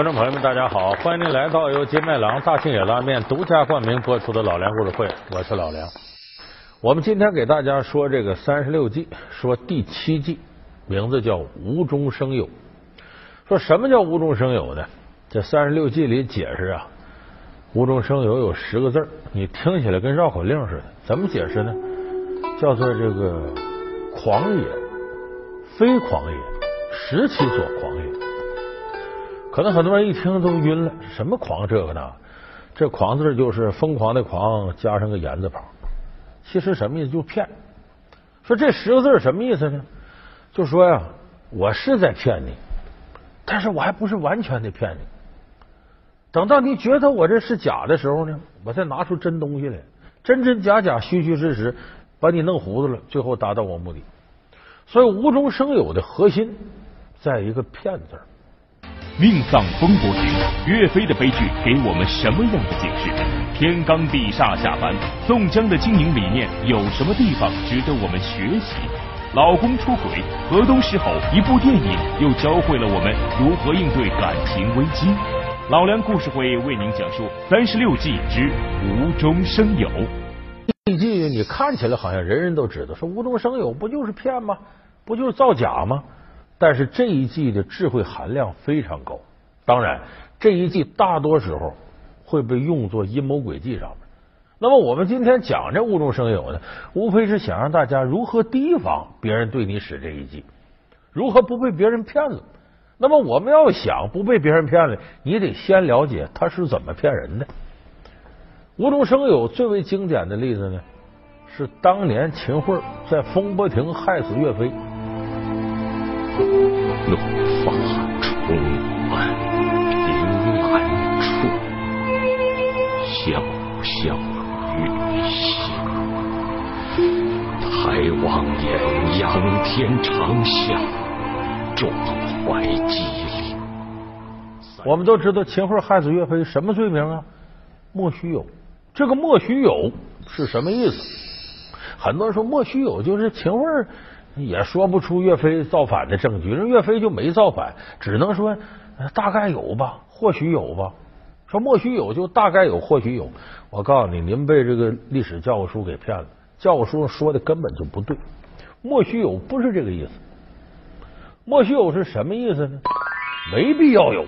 观众朋友们，大家好，欢迎您来到由金麦郎大庆野拉面独家冠名播出的《老梁故事会》，我是老梁。我们今天给大家说这个三十六计，说第七计，名字叫无中生有。说什么叫无中生有呢？这三十六计里解释啊，无中生有有十个字你听起来跟绕口令似的。怎么解释呢？叫做这个狂野，非狂野，实其所狂也。可能很多人一听都晕了，什么狂这个呢？这狂字就是疯狂的狂加上个言字旁，其实什么意思？就骗。说这十个字什么意思呢？就说呀，我是在骗你，但是我还不是完全的骗你。等到你觉得我这是假的时候呢，我再拿出真东西来，真真假假，虚虚实实，把你弄糊涂了，最后达到我目的。所以无中生有的核心在一个骗字。命丧风波亭，岳飞的悲剧给我们什么样的警示？天罡地煞下凡，宋江的经营理念有什么地方值得我们学习？老公出轨，河东狮吼一部电影又教会了我们如何应对感情危机。老梁故事会为您讲述三十六计之无中生有。这计你看起来好像人人都知道，说无中生有不就是骗吗？不就是造假吗？但是这一计的智慧含量非常高，当然这一计大多时候会被用作阴谋诡计上面。那么我们今天讲这无中生有呢，无非是想让大家如何提防别人对你使这一计，如何不被别人骗了。那么我们要想不被别人骗了，你得先了解他是怎么骗人的。无中生有最为经典的例子呢，是当年秦桧在风波亭害死岳飞。怒发冲冠，凭栏处，潇潇雨歇。抬望眼，仰天长啸，壮怀激烈。我们都知道秦桧害死岳飞什么罪名啊？莫须有。这个莫须有是什么意思？很多人说莫须有就是秦桧。也说不出岳飞造反的证据，人岳飞就没造反，只能说大概有吧，或许有吧。说莫须有，就大概有，或许有。我告诉你，您被这个历史教科书给骗了，教科书上说的根本就不对。莫须有不是这个意思，莫须有是什么意思呢？没必要有。